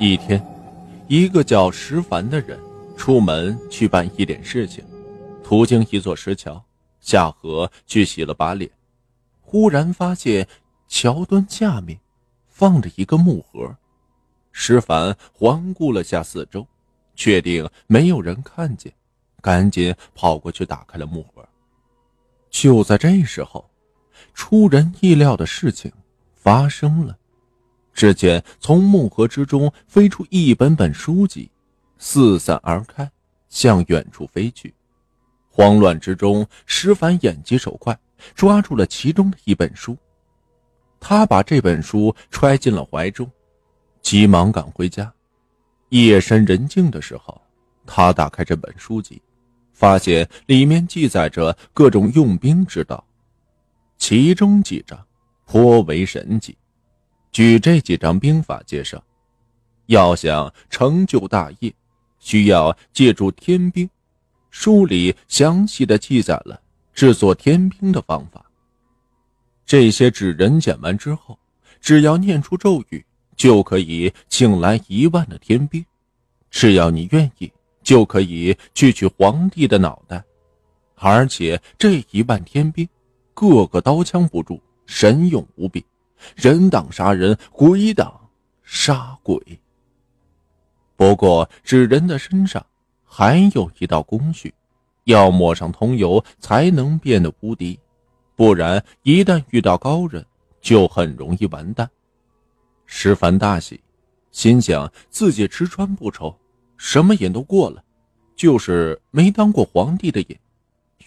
一天，一个叫石凡的人出门去办一点事情，途经一座石桥，下河去洗了把脸，忽然发现桥墩下面放着一个木盒。石凡环顾了下四周，确定没有人看见，赶紧跑过去打开了木盒。就在这时候，出人意料的事情发生了。只见从木盒之中飞出一本本书籍，四散而开，向远处飞去。慌乱之中，石凡眼疾手快，抓住了其中的一本书。他把这本书揣进了怀中，急忙赶回家。夜深人静的时候，他打开这本书籍，发现里面记载着各种用兵之道，其中几章颇为神奇。举这几张兵法介绍，要想成就大业，需要借助天兵。书里详细的记载了制作天兵的方法。这些纸人剪完之后，只要念出咒语，就可以请来一万的天兵。只要你愿意，就可以去取皇帝的脑袋。而且这一万天兵，个个刀枪不入，神勇无比。人挡杀人，鬼挡杀鬼。不过纸人的身上还有一道工序，要抹上桐油才能变得无敌，不然一旦遇到高人，就很容易完蛋。石凡大喜，心想自己吃穿不愁，什么瘾都过了，就是没当过皇帝的瘾。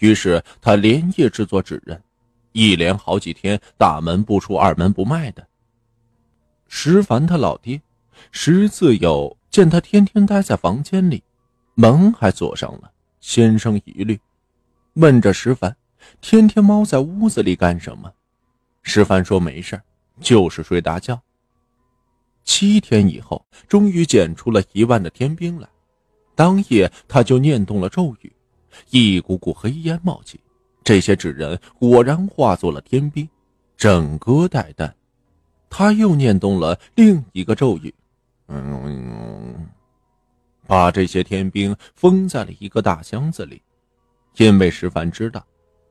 于是他连夜制作纸人。一连好几天，大门不出，二门不迈的。石凡他老爹石自有见他天天待在房间里，门还锁上了，心生疑虑，问着石凡：“天天猫在屋子里干什么？”石凡说：“没事就是睡大觉。”七天以后，终于捡出了一万的天兵来。当夜，他就念动了咒语，一股股黑烟冒起。这些纸人果然化作了天兵，整个带弹。他又念动了另一个咒语，嗯，把这些天兵封在了一个大箱子里。因为石凡知道，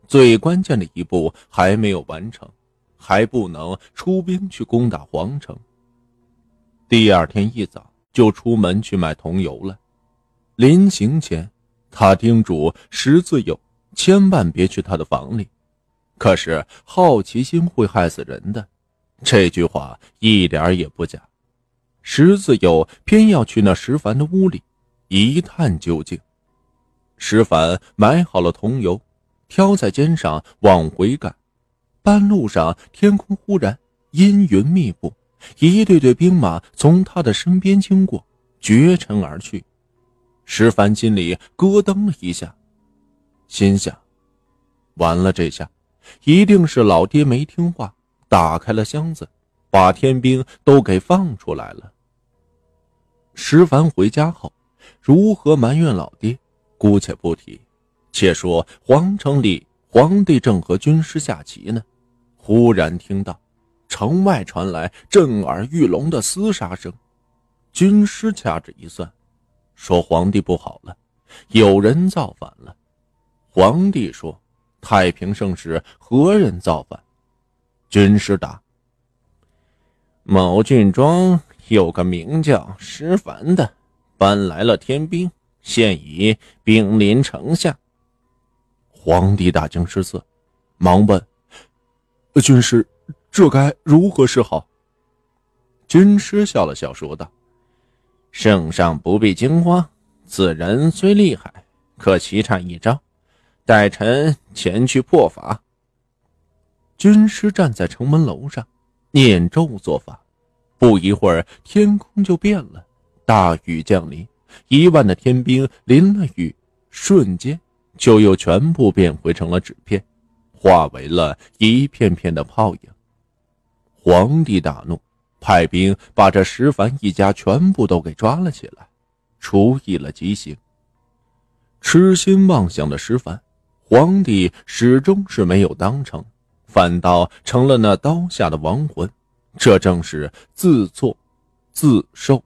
最关键的一步还没有完成，还不能出兵去攻打皇城。第二天一早就出门去买桐油了。临行前，他叮嘱石自友。千万别去他的房里，可是好奇心会害死人的。这句话一点也不假。石子友偏要去那石凡的屋里一探究竟。石凡买好了桐油，挑在肩上往回赶。半路上，天空忽然阴云密布，一队队兵马从他的身边经过，绝尘而去。石凡心里咯噔了一下。心想：完了，这下一定是老爹没听话，打开了箱子，把天兵都给放出来了。石凡回家后，如何埋怨老爹，姑且不提。且说皇城里，皇帝正和军师下棋呢，忽然听到城外传来震耳欲聋的厮杀声。军师掐指一算，说皇帝不好了，有人造反了。皇帝说：“太平盛世何人造反？”军师答：“某郡庄有个名叫石凡的，搬来了天兵，现已兵临城下。”皇帝大惊失色，忙问：“军师，这该如何是好？”军师笑了笑，说道：“圣上不必惊慌，此人虽厉害，可棋差一招。”待臣前去破法。军师站在城门楼上，念咒做法。不一会儿，天空就变了，大雨降临，一万的天兵淋了雨，瞬间就又全部变回成了纸片，化为了一片片的泡影。皇帝大怒，派兵把这石凡一家全部都给抓了起来，处以了极刑。痴心妄想的石凡。皇帝始终是没有当成，反倒成了那刀下的亡魂，这正是自作自受。